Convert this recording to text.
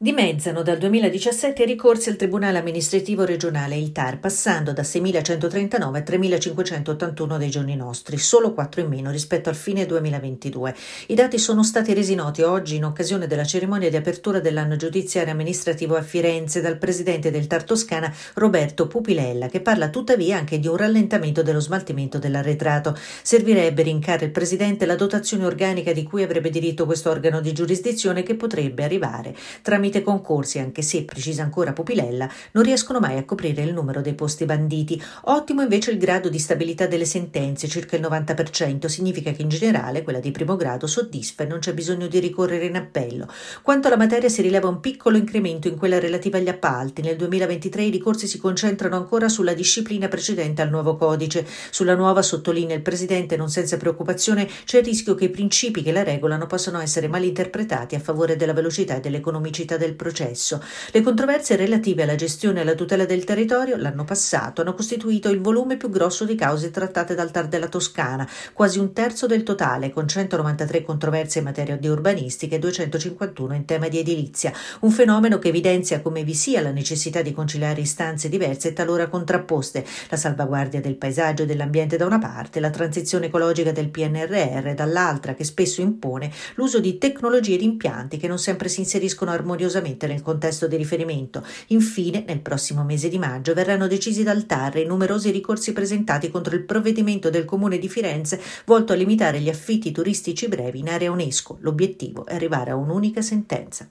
Dimezzano dal 2017 i ricorsi al Tribunale amministrativo regionale il TAR, passando da 6.139 a 3.581 dei giorni nostri, solo 4 in meno rispetto al fine 2022. I dati sono stati resi noti oggi in occasione della cerimonia di apertura dell'anno giudiziario amministrativo a Firenze dal presidente del TAR Toscana Roberto Pupilella, che parla tuttavia anche di un rallentamento dello smaltimento dell'arretrato. Servirebbe, rincare il presidente, la dotazione organica di cui avrebbe diritto questo organo di giurisdizione che potrebbe arrivare tramite tramite concorsi, anche se, precisa ancora Pupilella, non riescono mai a coprire il numero dei posti banditi. Ottimo invece il grado di stabilità delle sentenze, circa il 90%, significa che in generale quella di primo grado soddisfa e non c'è bisogno di ricorrere in appello. Quanto alla materia si rileva un piccolo incremento in quella relativa agli appalti. Nel 2023 i ricorsi si concentrano ancora sulla disciplina precedente al nuovo codice. Sulla nuova, sottolinea il Presidente, non senza preoccupazione, c'è il rischio che i principi che la regolano possano essere malinterpretati a favore della velocità e dell'economicità del processo. Le controversie relative alla gestione e alla tutela del territorio l'anno passato hanno costituito il volume più grosso di cause trattate dal TAR della Toscana, quasi un terzo del totale, con 193 controversie in materia di urbanistica e 251 in tema di edilizia, un fenomeno che evidenzia come vi sia la necessità di conciliare istanze diverse e talora contrapposte, la salvaguardia del paesaggio e dell'ambiente da una parte, la transizione ecologica del PNRR dall'altra, che spesso impone l'uso di tecnologie e di impianti che non sempre si inseriscono armoniosamente armoniosamente nel contesto di riferimento. Infine, nel prossimo mese di maggio verranno decisi dal TAR i numerosi ricorsi presentati contro il provvedimento del Comune di Firenze volto a limitare gli affitti turistici brevi in area UNESCO. L'obiettivo è arrivare a un'unica sentenza.